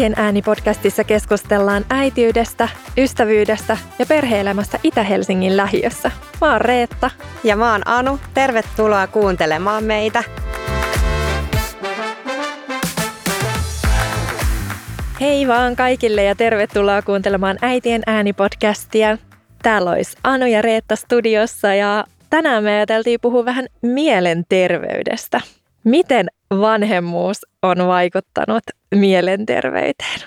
Äitien ääni-podcastissa keskustellaan äitiydestä, ystävyydestä ja perheelämästä Itä-Helsingin lähiössä. Mä oon Reetta. Ja mä oon Anu. Tervetuloa kuuntelemaan meitä. Hei vaan kaikille ja tervetuloa kuuntelemaan Äitien ääni-podcastia. Täällä olisi Anu ja Reetta studiossa ja tänään me ajateltiin puhua vähän mielenterveydestä. Miten vanhemmuus on vaikuttanut mielenterveyteen?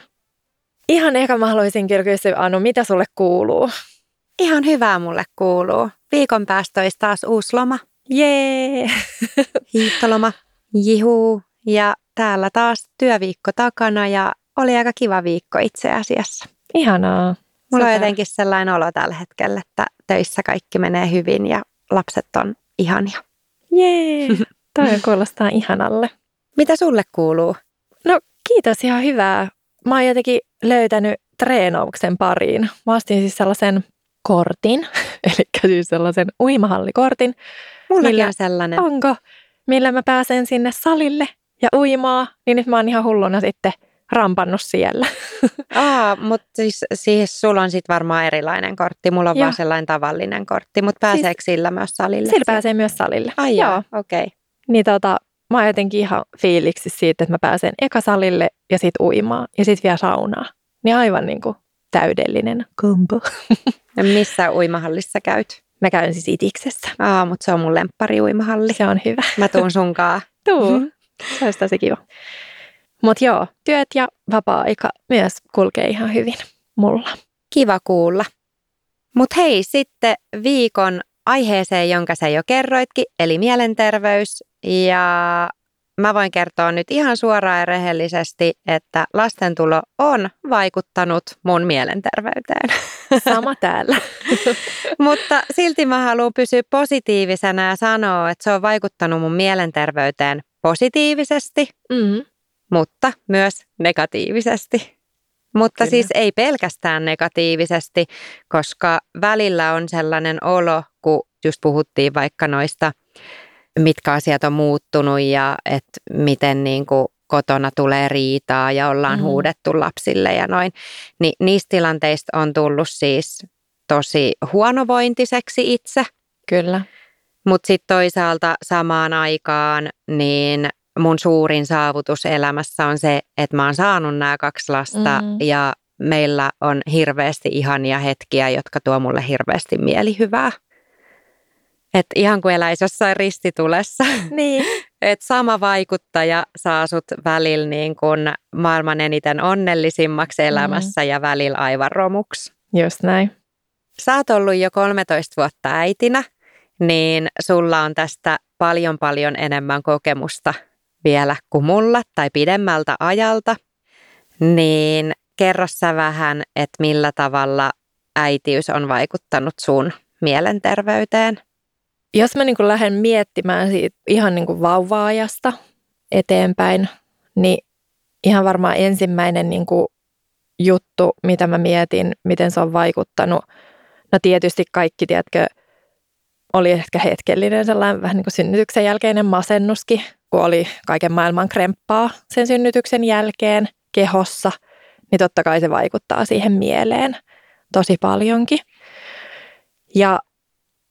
Ihan ehkä mä haluaisin kysyä, Anu, mitä sulle kuuluu? Ihan hyvää mulle kuuluu. Viikon päästä olisi taas uusi loma. Jee! Hiihtoloma. Jihuu. Ja täällä taas työviikko takana ja oli aika kiva viikko itse asiassa. Ihanaa. Mulla Super. on jotenkin sellainen olo tällä hetkellä, että töissä kaikki menee hyvin ja lapset on ihania. Jee! Toi kuulostaa ihanalle. Mitä sulle kuuluu? No kiitos, ihan hyvää. Mä oon jotenkin löytänyt treenauksen pariin. Mä ostin siis sellaisen kortin, eli siis sellaisen uimahallikortin. Mullakin Millä- on sellainen. Onko? Millä mä pääsen sinne salille ja uimaa, niin nyt mä oon ihan hulluna sitten rampannut siellä. Aa, mutta siis, siis sulla on sitten varmaan erilainen kortti. Mulla on Joo. vaan sellainen tavallinen kortti, mutta pääseekö sillä myös salille? Sillä pääsee myös salille. Ai joo, okei. Okay. Niin tota, mä oon jotenkin ihan fiiliksi siitä, että mä pääsen eka salille ja sit uimaan ja sit vielä saunaa. Niin aivan niin kuin täydellinen kombo. Ja missä uimahallissa käyt? Mä käyn siis itiksessä. Aa, mutta se on mun lemppari uimahalli. Se on hyvä. Mä tuun sunkaan. Tuu. Mhm. Se olisi tosi kiva. Mutta joo, työt ja vapaa-aika myös kulkee ihan hyvin mulla. Kiva kuulla. Mutta hei, sitten viikon aiheeseen, jonka sä jo kerroitkin, eli mielenterveys. Ja mä voin kertoa nyt ihan suoraan ja rehellisesti, että lastentulo on vaikuttanut mun mielenterveyteen. Sama täällä. Mutta silti mä haluan pysyä positiivisena ja sanoa, että se on vaikuttanut mun mielenterveyteen positiivisesti, Mm. mutta myös negatiivisesti. Mutta Kyllä. siis ei pelkästään negatiivisesti, koska välillä on sellainen olo, just puhuttiin vaikka noista, mitkä asiat on muuttunut ja että miten niin kuin kotona tulee riitaa ja ollaan Mhm. huudettu lapsille ja noin. Niin niistä tilanteista on tullut siis tosi huonovointiseksi itse, Kyllä. mutta sitten toisaalta samaan aikaan niin mun suurin saavutus elämässä on se, että mä oon saanut nämä kaksi lasta Mm. ja meillä on hirveästi ihania hetkiä, jotka tuo mulle hirveästi mielihyvää. Et ihan kuin eläisi jossain ristitulessa. Niin. Et sama vaikuttaja saa sut välillä niin kuin maailman eniten onnellisimmaksi elämässä ja välillä aivan romuksi. Just näin. Sä oot ollut jo 13 vuotta äitinä, niin sulla on tästä paljon paljon enemmän kokemusta vielä kuin mulla tai pidemmältä ajalta. Niin kerro sä vähän, että millä tavalla äitiys on vaikuttanut sun mielenterveyteen. Jos mä niin lähden miettimään siitä ihan niin vauva-ajasta eteenpäin, niin ihan varmaan ensimmäinen niin juttu, mitä mä mietin, miten se on vaikuttanut. No tietysti kaikki, tiedätkö, oli ehkä hetkellinen sellainen vähän niin kuin synnytyksen jälkeinen masennuskin, kun oli kaiken maailman kremppaa sen synnytyksen jälkeen kehossa, niin totta kai se vaikuttaa siihen mieleen tosi paljonkin. Ja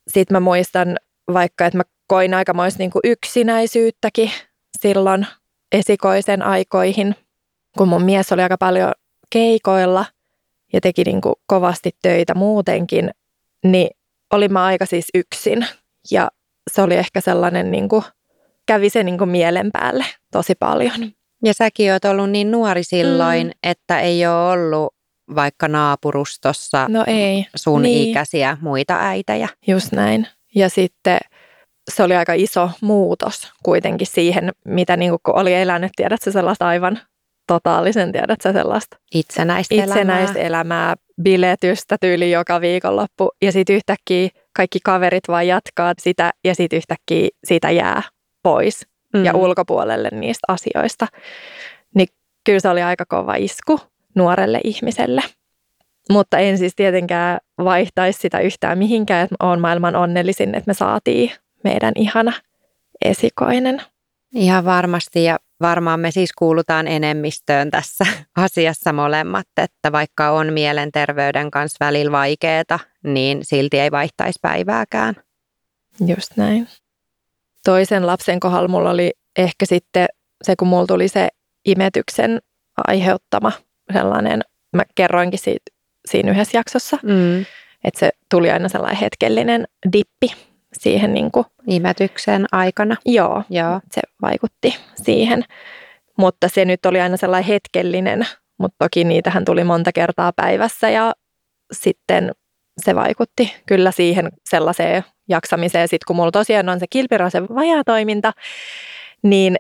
sitten mä muistan vaikka, että mä koin aikamoista niin kuin yksinäisyyttäkin silloin esikoisen aikoihin, kun mun mies oli aika paljon keikoilla ja teki niin kuin kovasti töitä muutenkin, niin olin mä aika siis yksin. Ja se oli ehkä sellainen, niin kuin, kävi se niin kuin mielen päälle tosi paljon. Ja säkin oot ollut niin nuori silloin, mm. että ei ole ollut vaikka naapurustossa No ei, sun niin. ikäisiä muita äitejä. just näin. Ja sitten se oli aika iso muutos kuitenkin siihen, mitä niin kuin, kun oli elänyt, tiedätkö, sellaista aivan totaalisen, tiedätkö, sellaista Itsenäistä, itsenäistä elämää. elämää, biletystä tyyli joka viikonloppu. Ja sitten yhtäkkiä kaikki kaverit vaan jatkaa sitä ja sitten yhtäkkiä siitä jää pois Mm. ja ulkopuolelle niistä asioista. Niin kyllä se oli aika kova isku nuorelle ihmiselle. Mutta en siis tietenkään vaihtaisi sitä yhtään mihinkään, että olen maailman onnellisin, että me saatiin meidän ihana esikoinen. Ihan varmasti ja varmaan me siis kuulutaan enemmistöön tässä asiassa molemmat, että vaikka on mielenterveyden kanssa välillä vaikeeta, niin silti ei vaihtaisi päivääkään. Just näin. Toisen lapsen kohdalla mulla oli ehkä sitten se, kun mulla tuli se imetyksen aiheuttama sellainen, mä kerroinkin siitä siinä yhdessä jaksossa, mm. että se tuli aina sellainen hetkellinen dippi siihen niin kuin, imetyksen aikana. Joo, joo, se vaikutti siihen. Mutta se nyt oli aina sellainen hetkellinen, mutta toki niitähän tuli monta kertaa päivässä ja sitten se vaikutti kyllä siihen sellaiseen jaksamiseen. Sitten kun mulla tosiaan on se kilpirasen vajaatoiminta, niin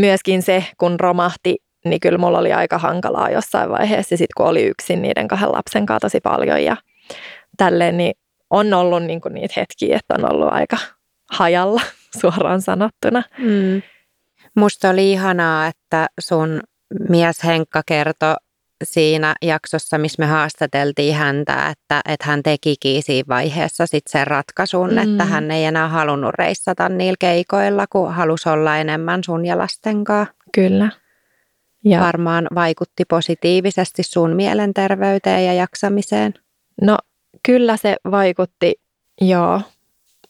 myöskin se, kun romahti, niin kyllä mulla oli aika hankalaa jossain vaiheessa. Sitten kun oli yksin niiden kahden lapsen kanssa tosi paljon ja tälleen, niin on ollut niin kuin niitä hetkiä, että on ollut aika hajalla suoraan sanottuna. Mm. Musta oli ihanaa, että sun mies Henkka kertoi siinä jaksossa, missä me haastateltiin häntä, että, että hän tekikin siinä vaiheessa sit sen ratkaisun, mm. että hän ei enää halunnut reissata niillä keikoilla, kun halusi olla enemmän sun ja lasten kanssa. Kyllä. Ja. Varmaan vaikutti positiivisesti sun mielenterveyteen ja jaksamiseen. No kyllä se vaikutti, joo.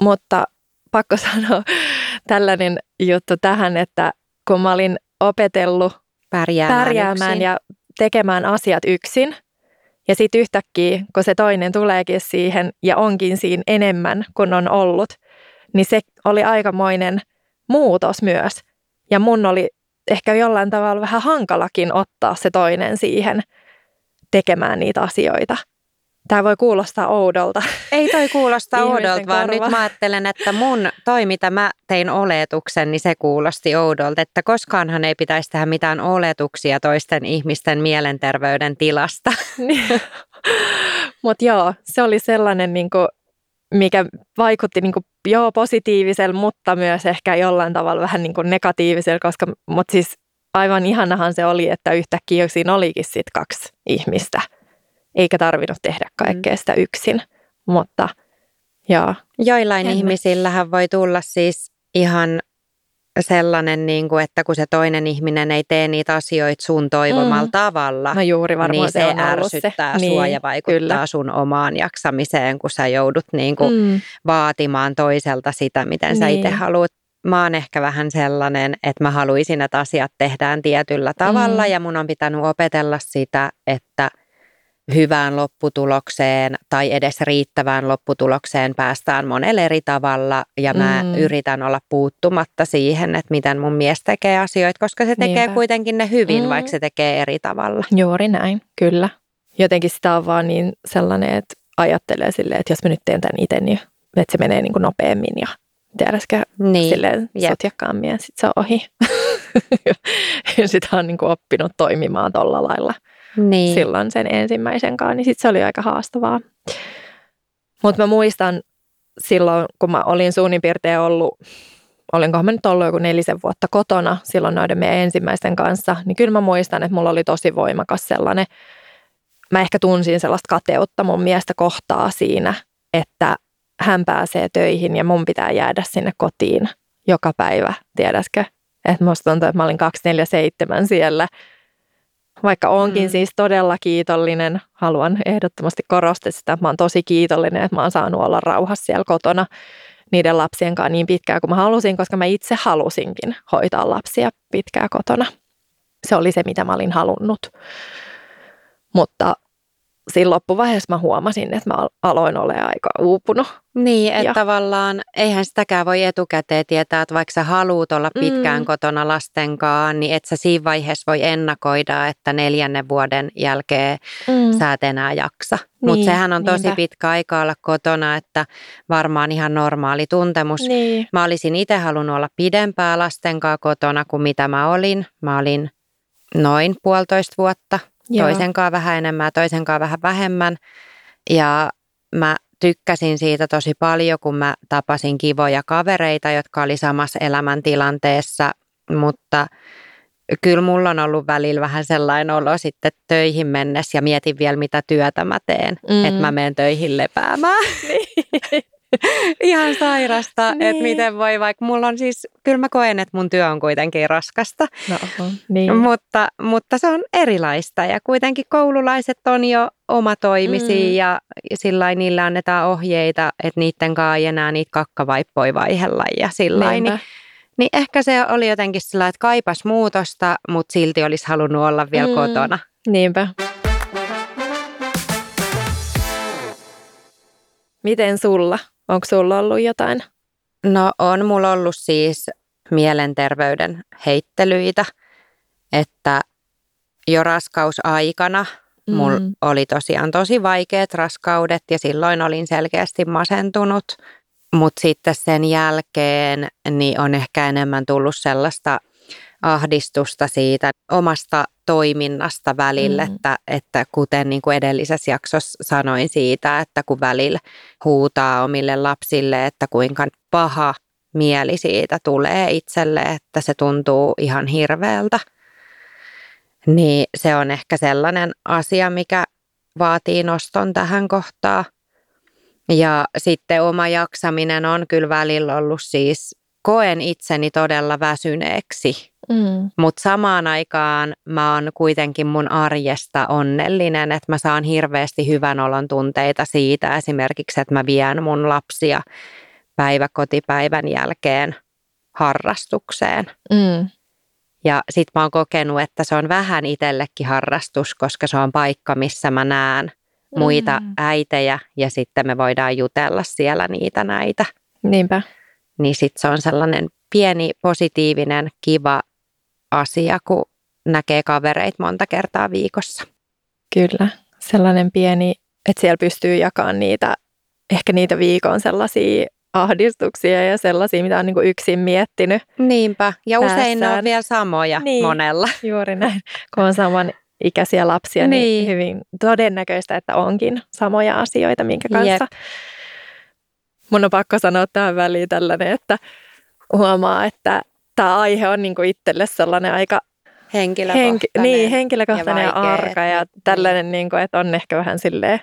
Mutta pakko sanoa tällainen juttu tähän, että kun mä olin opetellut pärjäämään, pärjäämään ja tekemään asiat yksin, ja sitten yhtäkkiä, kun se toinen tuleekin siihen ja onkin siinä enemmän kuin on ollut, niin se oli aikamoinen muutos myös. Ja mun oli ehkä jollain tavalla vähän hankalakin ottaa se toinen siihen tekemään niitä asioita. Tämä voi kuulostaa oudolta. Ei toi kuulosta oudolta, vaan nyt mä ajattelen, että mun toi, mitä mä tein oletuksen, niin se kuulosti oudolta. Että koskaanhan ei pitäisi tehdä mitään oletuksia toisten ihmisten mielenterveyden tilasta. Mutta joo, se oli sellainen, niin kuin, mikä vaikutti niin kuin, joo positiivisella, mutta myös ehkä jollain tavalla vähän niin negatiivisella, koska mutta siis aivan ihanahan se oli, että yhtäkkiä siinä olikin sit kaksi ihmistä – eikä tarvinnut tehdä kaikkea mm. sitä yksin. Mutta joo. Joillain Jännä. ihmisillähän voi tulla siis ihan sellainen, niin kuin, että kun se toinen ihminen ei tee niitä asioita sun toivomalla mm. tavalla, no juuri niin se, se ärsyttää se. sua niin, ja vaikuttaa kyllä. sun omaan jaksamiseen, kun sä joudut niin kuin mm. vaatimaan toiselta sitä, miten sä niin. itse haluat. Mä oon ehkä vähän sellainen, että mä haluaisin, että asiat tehdään tietyllä tavalla mm. ja mun on pitänyt opetella sitä, että – hyvään lopputulokseen tai edes riittävään lopputulokseen päästään monella eri tavalla ja mä mm. yritän olla puuttumatta siihen, että miten mun mies tekee asioita, koska se tekee Niinpä. kuitenkin ne hyvin, mm. vaikka se tekee eri tavalla. Juuri näin, kyllä. Jotenkin sitä on vaan niin sellainen, että ajattelee silleen, että jos mä nyt teen tämän itse, niin että se menee niin kuin nopeammin ja tiedätkö, niin. silleen yep. sotjakkaammin ja sitten se on ohi. ja sitä on niin kuin oppinut toimimaan tolla lailla niin. silloin sen ensimmäisen kanssa, niin sitten se oli aika haastavaa. Mutta mä muistan silloin, kun mä olin suunnin piirtein ollut, olinkohan mä nyt ollut joku nelisen vuotta kotona silloin noiden meidän ensimmäisten kanssa, niin kyllä mä muistan, että mulla oli tosi voimakas sellainen, mä ehkä tunsin sellaista kateutta mun miestä kohtaa siinä, että hän pääsee töihin ja mun pitää jäädä sinne kotiin joka päivä, tiedätkö? Että musta tuntuu, että mä olin 247 siellä vaikka onkin mm. siis todella kiitollinen, haluan ehdottomasti korostaa sitä, että mä oon tosi kiitollinen, että mä oon saanut olla rauhassa siellä kotona niiden lapsien kanssa niin pitkään kuin mä halusin, koska mä itse halusinkin hoitaa lapsia pitkään kotona. Se oli se, mitä mä olin halunnut. Mutta siinä loppuvaiheessa mä huomasin, että mä aloin olla aika uupunut. Niin, että ja. tavallaan eihän sitäkään voi etukäteen tietää, että vaikka sä haluut olla pitkään mm. kotona lastenkaan, niin et sä siinä vaiheessa voi ennakoida, että neljännen vuoden jälkeen mm. sä et enää jaksa. Niin, Mutta sehän on tosi niinpä. pitkä aika olla kotona, että varmaan ihan normaali tuntemus. Niin. Mä olisin itse halunnut olla pidempää lastenkaan kotona kuin mitä mä olin. Mä olin noin puolitoista vuotta Joo. toisenkaan vähän enemmän, toisenkaan vähän vähemmän. Ja mä tykkäsin siitä tosi paljon, kun mä tapasin kivoja kavereita, jotka oli samassa elämäntilanteessa, mutta kyllä mulla on ollut välillä vähän sellainen olo sitten töihin mennessä ja mietin vielä mitä työtä mä teen, mm. että mä menen töihin lepäämään. Ihan sairasta, niin. että miten voi, vaikka mulla on siis, kyllä mä koen, että mun työ on kuitenkin raskasta, No, niin. mutta, mutta se on erilaista ja kuitenkin koululaiset on jo omatoimisia Mm. ja sillä niillä annetaan ohjeita, että niiden kanssa ei enää niitä kakkavaippoi vaihella ja sillä niin, niin ehkä se oli jotenkin sillä, että kaipas muutosta, mutta silti olisi halunnut olla vielä Mm. kotona. Niinpä. Miten sulla? Onko sulla ollut jotain? No on mulla ollut siis mielenterveyden heittelyitä, että jo raskausaikana mm. mulla oli tosiaan tosi vaikeat raskaudet ja silloin olin selkeästi masentunut. Mutta sitten sen jälkeen niin on ehkä enemmän tullut sellaista ahdistusta siitä omasta toiminnasta välillä, Mm. että, että kuten niin kuin edellisessä jaksossa sanoin siitä, että kun välillä huutaa omille lapsille, että kuinka paha mieli siitä tulee itselle, että se tuntuu ihan hirveältä, niin se on ehkä sellainen asia, mikä vaatii noston tähän kohtaan. Ja sitten oma jaksaminen on kyllä välillä ollut siis, koen itseni todella väsyneeksi Mm. mutta samaan aikaan mä oon kuitenkin mun arjesta onnellinen, että mä saan hirveästi hyvän olon tunteita siitä esimerkiksi, että mä vien mun lapsia päiväkotipäivän jälkeen harrastukseen. Mm. Ja sit mä oon kokenut, että se on vähän itsellekin harrastus, koska se on paikka, missä mä näen muita Mm. äitejä ja sitten me voidaan jutella siellä niitä näitä. Niinpä. Niin sit se on sellainen pieni, positiivinen, kiva asia, kun näkee kavereita monta kertaa viikossa. Kyllä. Sellainen pieni, että siellä pystyy jakamaan niitä, ehkä niitä viikon sellaisia ahdistuksia ja sellaisia, mitä on niin kuin yksin miettinyt. Niinpä, ja usein ne on Päässään. vielä samoja niin. monella. Juuri näin. Kun on saman ikäisiä lapsia, niin, Niin. hyvin todennäköistä, että onkin samoja asioita, minkä kanssa. Jep. Mun on pakko sanoa tähän väliin tällainen, että huomaa, että tämä aihe on niin kuin itselle sellainen aika Henkilökohtainen. henki, niin, henkilökohtainen ja, vaikea, arka ja että- tällainen, niin kuin, että on ehkä vähän silleen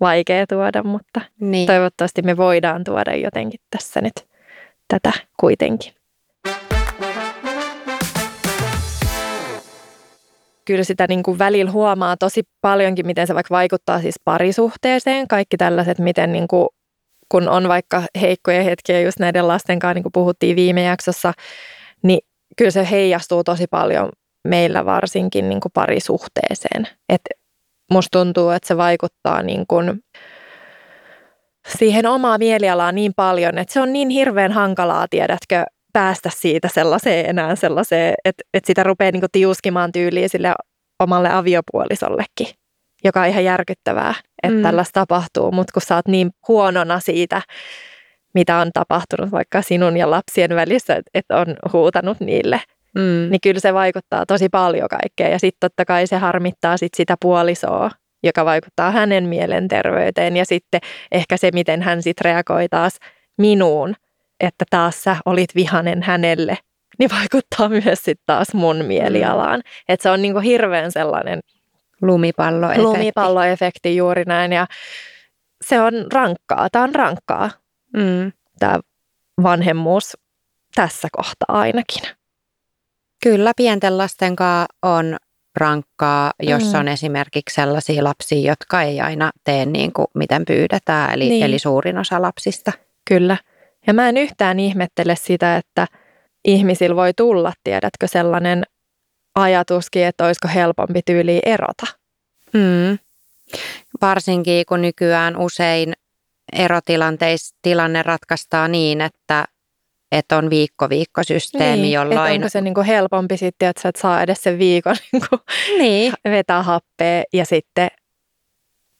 vaikea tuoda, mutta niin. toivottavasti me voidaan tuoda jotenkin tässä nyt tätä kuitenkin. Kyllä sitä niin kuin välillä huomaa tosi paljonkin, miten se vaikka vaikuttaa siis parisuhteeseen. Kaikki tällaiset, miten niin kuin, kun on vaikka heikkoja hetkiä just näiden lasten kanssa, niin kuin puhuttiin viime jaksossa, niin kyllä se heijastuu tosi paljon meillä varsinkin niin kuin parisuhteeseen. Et musta tuntuu, että se vaikuttaa niin kuin siihen omaa mielialaan niin paljon, että se on niin hirveän hankalaa, tiedätkö, päästä siitä sellaiseen enää sellaiseen, että, että sitä rupeaa niin kuin tiuskimaan tyyliin sille omalle aviopuolisollekin, joka on ihan järkyttävää, että mm. Tällaista tapahtuu, mutta kun sä oot niin huonona siitä, mitä on tapahtunut vaikka sinun ja lapsien välissä, että- että on huutanut niille, Mm. niin kyllä se vaikuttaa tosi paljon kaikkea. Ja sitten totta kai se harmittaa sit sitä puolisoa, joka vaikuttaa hänen mielenterveyteen. Ja sitten ehkä se, miten hän sitten reagoi taas minuun, että taas sä olit vihanen hänelle, niin vaikuttaa myös sitten taas mun mielialaan. Mm. Että se on niinku hirveän sellainen Lumipalloefekti. lumipalloefekti juuri näin. Ja se on rankkaa, tämä on rankkaa, Mm. tämä vanhemmuus tässä kohtaa ainakin. Kyllä, pienten lasten kanssa on rankkaa, jos Mm. on esimerkiksi sellaisia lapsia, jotka ei aina tee niin kuin miten pyydetään, eli, Niin. eli suurin osa lapsista. Kyllä. Ja mä en yhtään ihmettele sitä, että ihmisillä voi tulla, tiedätkö, sellainen ajatuskin, että olisiko helpompi tyyli erota. Mm. Varsinkin kun nykyään usein erotilanteissa tilanne ratkaistaan niin, että, että on viikko-viikkosysteemi, niin, jolloin... onko se niinku helpompi sitten, että sä et saa edes sen viikon niinku Niin, vetää happea ja sitten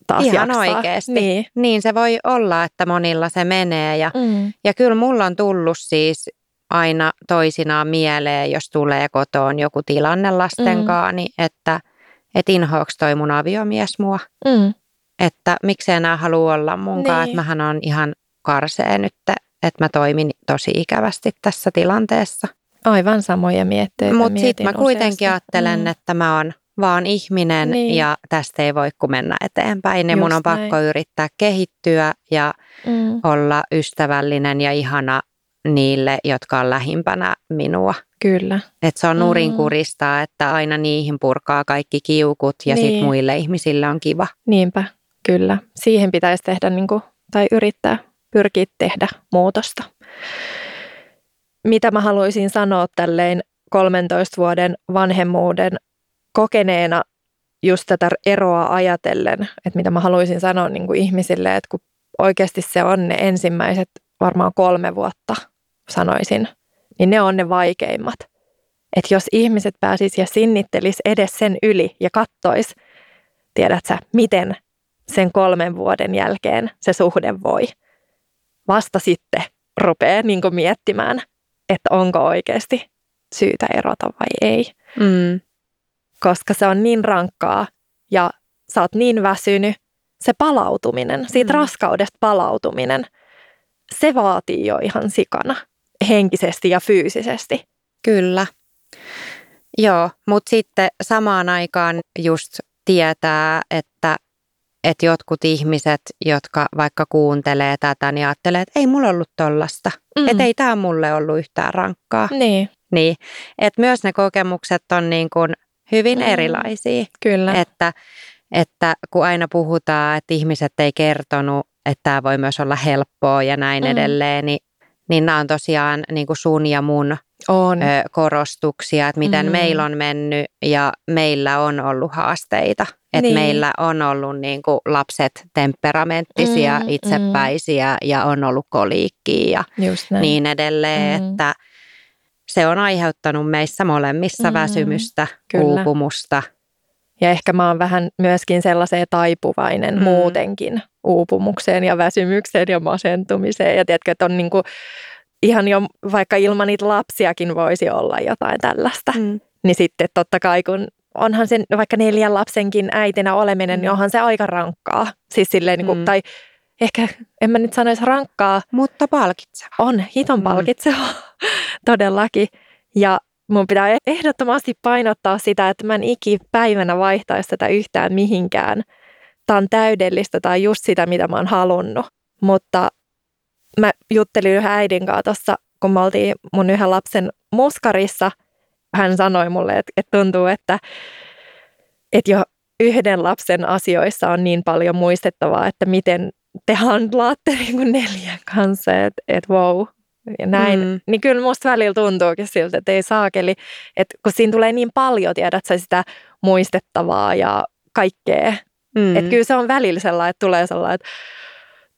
taas Ihan jaksaa. oikeesti. Niin. niin se voi olla, että monilla se menee. Ja, Mm. ja kyllä mulla on tullut siis aina toisinaan mieleen, jos tulee kotoon joku tilanne lasten Mm. niin että et inhoaks toi mun aviomies mua. Mm. Että miksei enää halua olla munkaan, Niin. että mähän on ihan karsee nyt, että mä toimin tosi ikävästi tässä tilanteessa. Aivan samoja mietteitä Mutta sitten mä kuitenkin useasti. ajattelen, Mm. että mä oon vaan ihminen Niin. ja tästä ei voi kun mennä eteenpäin. Ja mun on pakko näin. yrittää kehittyä ja Mm. olla ystävällinen ja ihana niille, jotka on lähimpänä minua. Kyllä. Et se on Mm. nurinkurista, että aina niihin purkaa kaikki kiukut ja Niin. sit muille ihmisille on kiva. Niinpä, kyllä. Siihen pitäisi tehdä niin kuin, tai yrittää pyrkiä tehdä muutosta. Mitä mä haluaisin sanoa tälleen 13 vuoden vanhemmuuden kokeneena just tätä eroa ajatellen, että mitä mä haluaisin sanoa niin kuin ihmisille, että kun oikeasti se on ne ensimmäiset varmaan kolme vuotta, sanoisin, niin ne on ne vaikeimmat. Että jos ihmiset pääsis ja sinnittelis edes sen yli ja kattois, tiedät sä, miten sen kolmen vuoden jälkeen se suhde voi. Vasta sitten rupeaa niin miettimään, että onko oikeasti syytä erota vai ei. Mm. Koska se on niin rankkaa ja sä oot niin väsynyt, se palautuminen, siitä Mm. mm. raskaudesta palautuminen, se vaatii jo ihan sikana henkisesti ja fyysisesti. Kyllä. Joo, mutta sitten samaan aikaan just tietää, että, että jotkut ihmiset, jotka vaikka kuuntelee tätä, niin ajattelee, että ei mulla ollut tollasta. Mm. Että ei tämä mulle ollut yhtään rankkaa. Niin, Niin, että myös ne kokemukset on niin kuin hyvin Mm. erilaisia. kyllä. Että, että kun aina puhutaan, että ihmiset ei kertonut, että tämä voi myös olla helppoa ja näin Mm. edelleen, niin, niin nämä on tosiaan niin kuin sun ja mun on. ö, korostuksia, että miten Mm. meillä on mennyt ja meillä on ollut haasteita. Että Niin. meillä on ollut niin kuin lapset temperamenttisia, Mm, itsepäisiä ja on ollut koliikkia ja niin edelleen, Mm. että se on aiheuttanut meissä molemmissa Mm, väsymystä, kyllä. uupumusta. Ja ehkä mä oon vähän myöskin sellaiseen taipuvainen Mm. mm. muutenkin uupumukseen ja väsymykseen ja masentumiseen. Ja tiedätkö, että on niinku, ihan jo vaikka ilman niitä lapsiakin voisi olla jotain tällaista. Mm. Niin sitten totta kai kun onhan sen vaikka neljän lapsenkin äitinä oleminen, Mm. niin onhan se aika rankkaa. Siis silleen niinku, Mm. tai ehkä en mä nyt sanoisi rankkaa, Mutta palkitseva. on hiton Mm. palkitsevaa todellakin. Ja mun pitää e- ehdottomasti painottaa sitä, että mä en ikipäivänä vaihtaisi tätä yhtään mihinkään. Tämä on täydellistä tai just sitä, mitä mä oon halunnut. Mutta mä juttelin yhden äidin kanssa tuossa, kun me oltiin mun yhden lapsen muskarissa. Hän sanoi mulle, että, että tuntuu, että, että jo yhden lapsen asioissa on niin paljon muistettavaa, että miten te handlaatte niin kuin neljän kanssa, että, että wow, ja näin. Mm. Niin kyllä musta välillä tuntuukin siltä, että ei saakeli, että kun siinä tulee niin paljon, tiedät sä sitä muistettavaa ja kaikkea. Mm. Että kyllä se on välillä sellainen, että tulee sellainen, että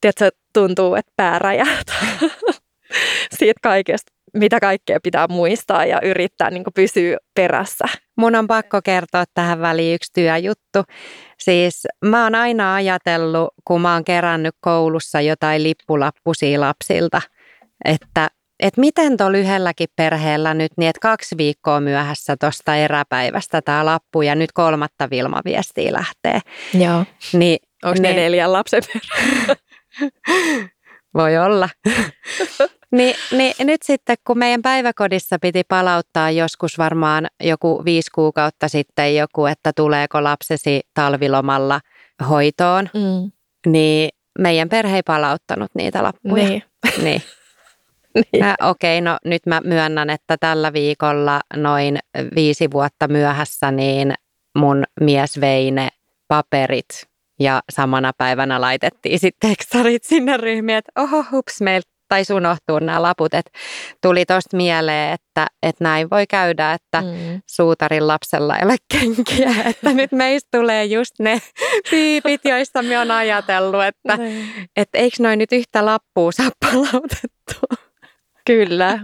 tiedätkö, tuntuu, että pää räjähtää siitä kaikesta, mitä kaikkea pitää muistaa ja yrittää niin pysyä perässä. Mun on pakko kertoa tähän väliin yksi työjuttu. Siis mä oon aina ajatellut, kun mä oon kerännyt koulussa jotain lippulappusia lapsilta, että että miten tuolla yhdelläkin perheellä nyt niin, että kaksi viikkoa myöhässä tuosta eräpäivästä tämä lappu ja nyt kolmatta Vilma-viestiä lähtee. Joo. Niin, Onko ne niin- neljän lapsen Voi olla. Ni, niin nyt sitten, kun meidän päiväkodissa piti palauttaa joskus varmaan joku viisi kuukautta sitten joku, että tuleeko lapsesi talvilomalla hoitoon, Mm. niin meidän perhe ei palauttanut niitä lappuja. Niin. Niin. Niin. Mä, Okei, no nyt mä myönnän, että tällä viikolla noin viisi vuotta myöhässä, niin mun mies vei ne paperit ja samana päivänä laitettiin sitten tekstarit sinne ryhmiin, että oho, hups, meiltä taisi unohtua nämä laput. Et tuli tosta mieleen, että, että näin voi käydä, että Mm. suutarin lapsella ei ole kenkiä, että nyt meistä tulee just ne piipit, joista me on ajatellut, että Niin. että eikö noin nyt yhtä lappua saa palautettua. Kyllä.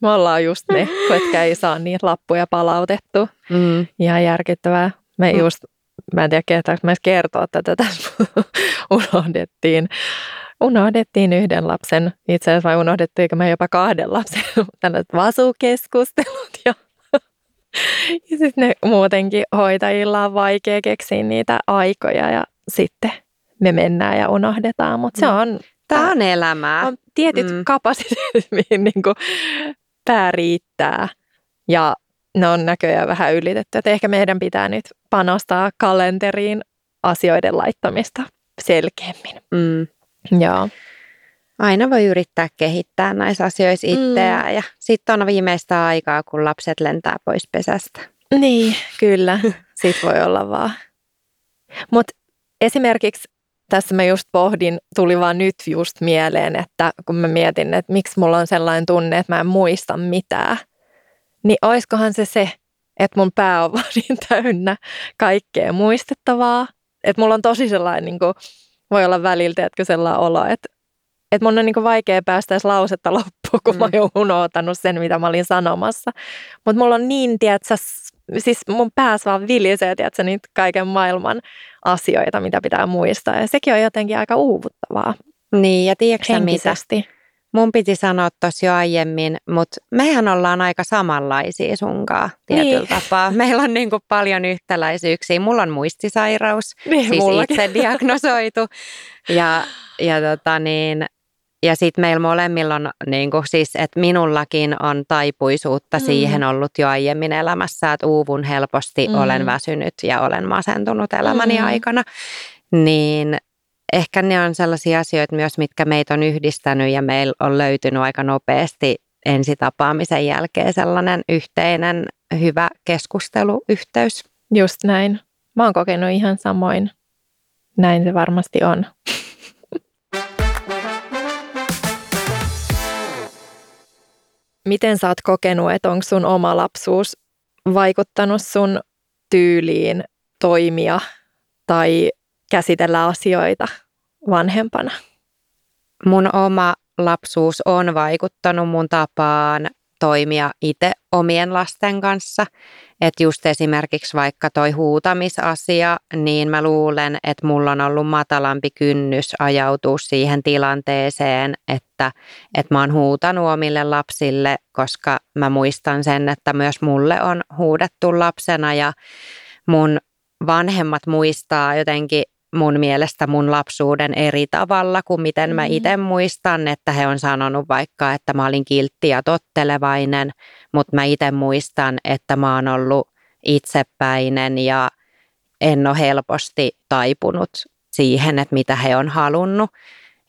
Me ollaan just ne, ketkä ei saa niitä lappuja palautettu. Mm. Ihan järkyttävää. Me Mm. just, mä en tiedä kehtaanko mä edes kertoa tätä, tässä unohdettiin. Unohdettiin yhden lapsen, itse asiassa vai unohdettiinko me jopa kahden lapsen, tällaiset vasukeskustelut ja, ja sitten ne muutenkin hoitajilla on vaikea keksiä niitä aikoja ja sitten me mennään ja unohdetaan, mutta se Mm. on, Tämä on elämää. on tietyt Mm. mm. kapasiteetit, mihin niin kuin pää riittää. Ja ne on näköjään vähän ylitetty. Että ehkä meidän pitää nyt panostaa kalenteriin asioiden laittamista selkeämmin. Mm. Joo. Aina voi yrittää kehittää näissä asioissa itseään mm. ja sitten on viimeistä aikaa, kun lapset lentää pois pesästä. Niin, kyllä. Sitten voi olla vaan. Mutta esimerkiksi tässä mä just pohdin, tuli vaan nyt just mieleen, että kun mä mietin, että miksi mulla on sellainen tunne, että mä en muista mitään, niin oiskohan se se, että mun pää on vaan niin täynnä kaikkea muistettavaa. Että mulla on tosi sellainen, niin kuin, voi olla väliltä, että sellainen olo, että, että mun on niin kuin vaikea päästä edes lausetta loppuun, kun mm. mä oon jo unohtanut sen, mitä mä olin sanomassa. Mutta mulla on niin, tiedätkö, siis mun päässä vaan vilisee, tiedätkö, niitä kaiken maailman asioita, mitä pitää muistaa. Ja sekin on jotenkin aika uuvuttavaa. Niin, ja tiedätkö mitä? Mun piti sanoa tuossa jo aiemmin, mutta mehän ollaan aika samanlaisia sunkaan tietyllä niin. tapaa. Meillä on niin kuin paljon yhtäläisyyksiä. Mulla on muistisairaus, niin, siis mullakin. itse diagnosoitu. Ja, ja tota niin, ja sitten meillä molemmilla on niin kuin, siis, että minullakin on taipuisuutta mm. siihen ollut jo aiemmin elämässä, että uuvun helposti, mm. olen väsynyt ja olen masentunut elämäni mm. aikana. Niin ehkä ne on sellaisia asioita myös, mitkä meitä on yhdistänyt ja meillä on löytynyt aika nopeasti ensitapaamisen jälkeen sellainen yhteinen hyvä keskusteluyhteys. Just näin. Mä oon kokenut ihan samoin. Näin se varmasti on. Miten sä oot kokenut, että onko sun oma lapsuus vaikuttanut sun tyyliin toimia tai käsitellä asioita vanhempana? Mun oma lapsuus on vaikuttanut mun tapaan toimia itse omien lasten kanssa. Että just esimerkiksi vaikka toi huutamisasia, niin mä luulen, että mulla on ollut matalampi kynnys ajautua siihen tilanteeseen, että, että mä oon huutanut omille lapsille, koska mä muistan sen, että myös mulle on huudettu lapsena ja mun vanhemmat muistaa jotenkin mun mielestä mun lapsuuden eri tavalla kuin miten mä mm. itse muistan, että he on sanonut vaikka, että mä olin kiltti ja tottelevainen, mutta mä itse muistan, että mä oon ollut itsepäinen ja en ole helposti taipunut siihen, että mitä he on halunnut.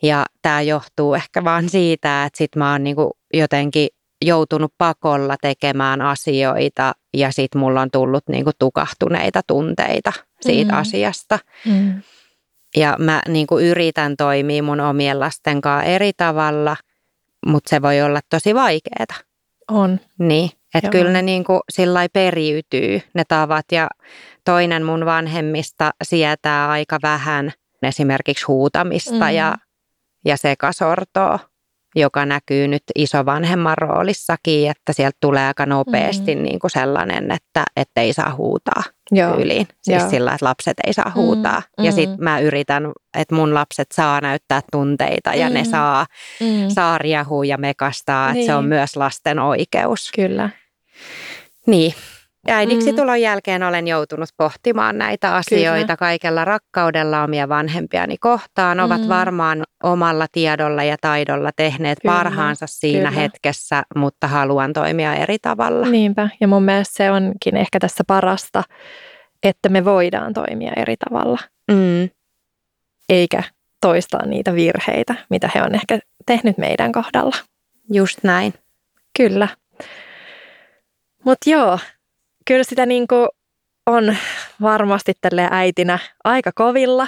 Ja tämä johtuu ehkä vaan siitä, että sit mä oon niinku jotenkin joutunut pakolla tekemään asioita ja sitten mulla on tullut niinku tukahtuneita tunteita siitä mm. asiasta. Mm. Ja mä niin kuin yritän toimia mun omien lasten kanssa eri tavalla, mutta se voi olla tosi vaikeaa. On. Niin, että kyllä ne niin kuin sillä periytyy ne tavat ja toinen mun vanhemmista sietää aika vähän esimerkiksi huutamista mm. ja, ja sekasortoa joka näkyy nyt isovanhemman roolissakin, että sieltä tulee aika nopeasti mm. niin kuin sellainen, että, että ei saa huutaa Joo. yliin. Siis Joo. sillä, että lapset ei saa huutaa. Mm. Ja sitten mä yritän, että mun lapset saa näyttää tunteita ja mm. ne saa, mm. saa riehua ja mekastaa, niin. että se on niin. myös lasten oikeus. Kyllä. Niin, Äidiksi mm. tulon jälkeen olen joutunut pohtimaan näitä asioita Kyllä. kaikella rakkaudella omia vanhempiani kohtaan. Ovat mm. varmaan omalla tiedolla ja taidolla tehneet Kyllä. parhaansa siinä Kyllä. hetkessä, mutta haluan toimia eri tavalla. Niinpä, ja mun mielestä se onkin ehkä tässä parasta, että me voidaan toimia eri tavalla. Mm. Eikä toistaa niitä virheitä, mitä he on ehkä tehnyt meidän kohdalla. Just näin. Kyllä. Mutta joo, kyllä sitä niin kuin on varmasti tälle äitinä aika kovilla.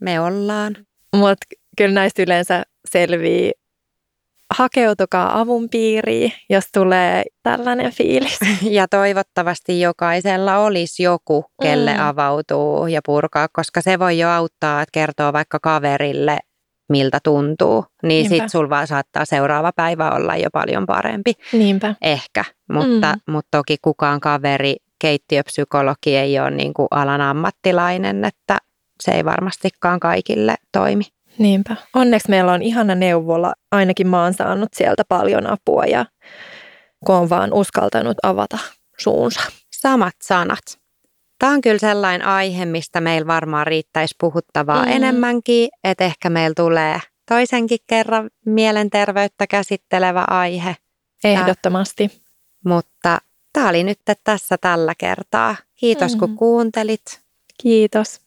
Me ollaan. Mutta kyllä näistä yleensä selvii hakeutukaa avun piiriin, jos tulee tällainen fiilis. Ja toivottavasti jokaisella olisi joku, kelle mm. avautuu ja purkaa, koska se voi jo auttaa, että kertoo vaikka kaverille, miltä tuntuu. Niin sitten sulla saattaa seuraava päivä olla jo paljon parempi. Niinpä. Ehkä, mutta, mm. mutta toki kukaan kaveri, keittiöpsykologi ei ole niin kuin alan ammattilainen, että se ei varmastikaan kaikille toimi. Niinpä. Onneksi meillä on ihana neuvola. Ainakin mä oon saanut sieltä paljon apua ja kun on vaan uskaltanut avata suunsa. Samat sanat. Tämä on kyllä sellainen aihe, mistä meillä varmaan riittäisi puhuttavaa mm. enemmänkin, että ehkä meillä tulee toisenkin kerran mielenterveyttä käsittelevä aihe. Ehdottomasti. Ja, mutta tämä oli nyt tässä tällä kertaa. Kiitos mm-hmm. kun kuuntelit. Kiitos.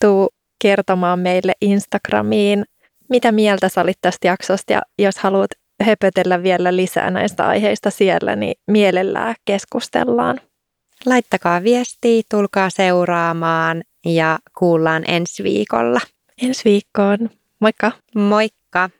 Tuu kertomaan meille Instagramiin, mitä mieltä sä olit tästä jaksosta ja jos haluat höpötellä vielä lisää näistä aiheista siellä, niin mielellään keskustellaan. Laittakaa viestiä, tulkaa seuraamaan ja kuullaan ensi viikolla. Ensi viikkoon. Moikka! Moikka!